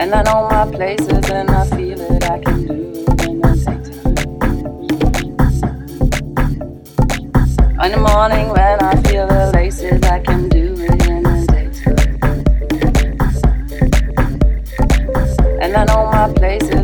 And I know my places and I feel it I can do when I sit. In the morning when I feel the laces I can do it in the daytime. And I know my places.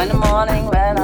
on the morning when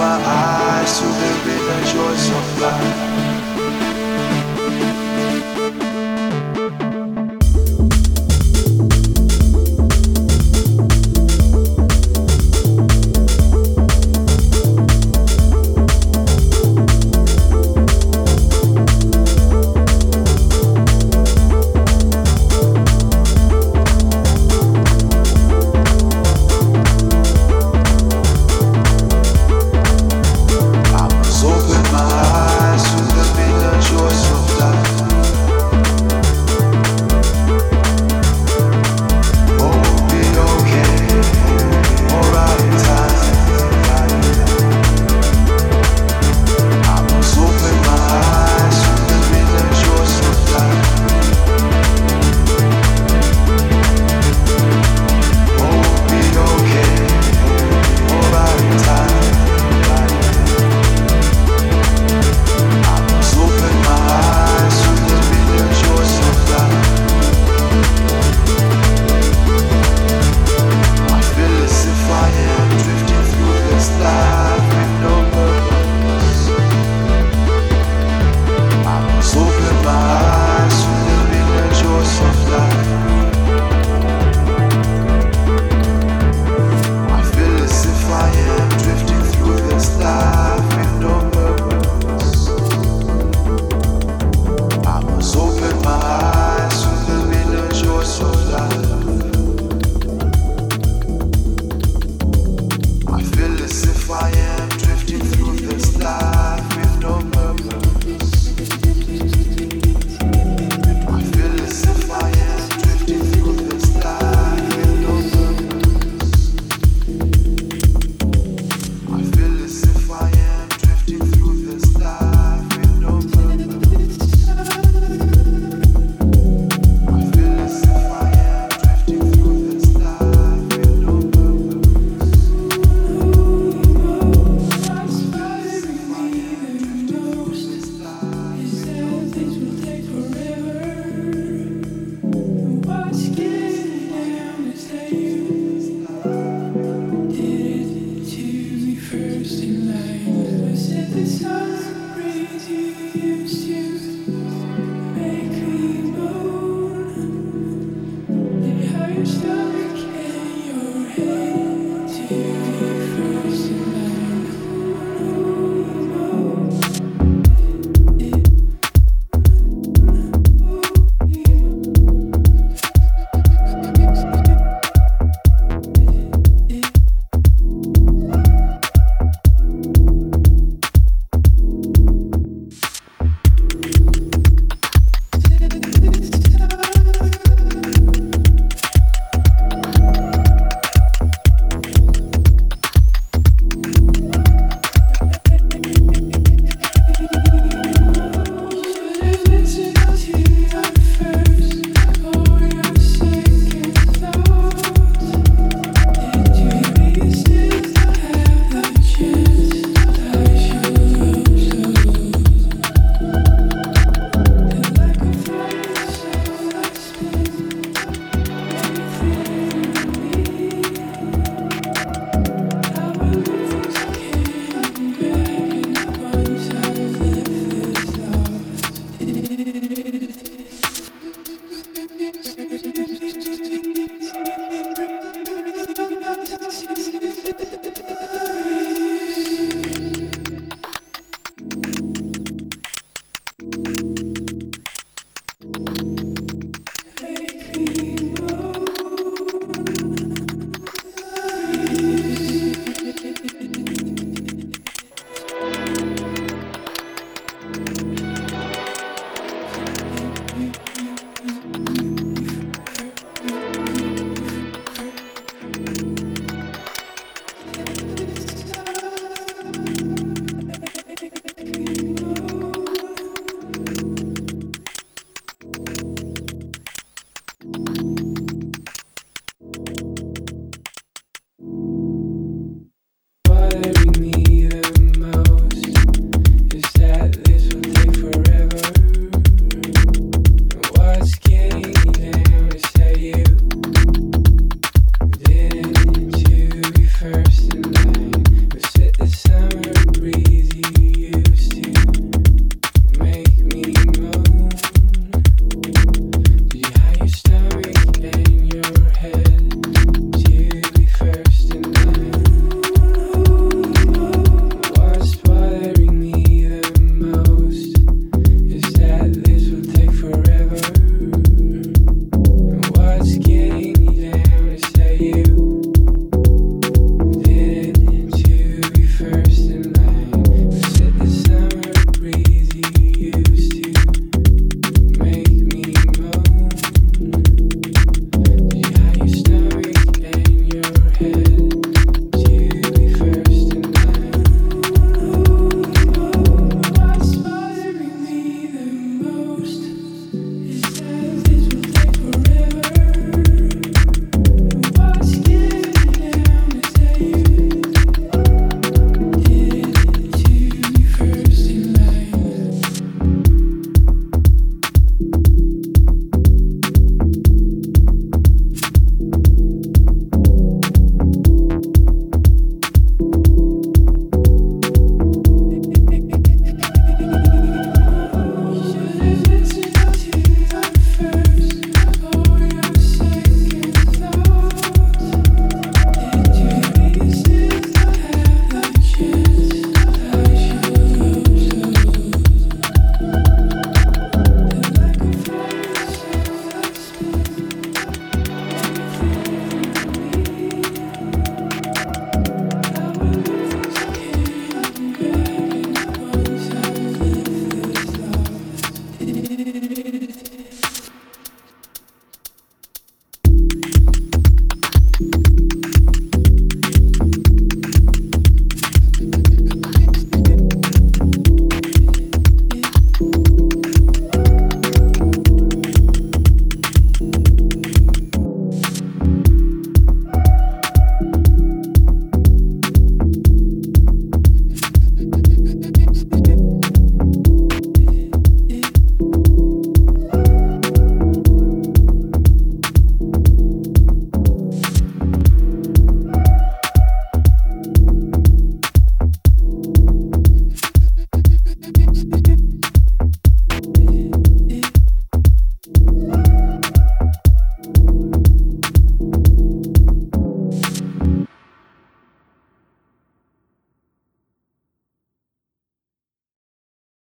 my eyes to the rivers, of life.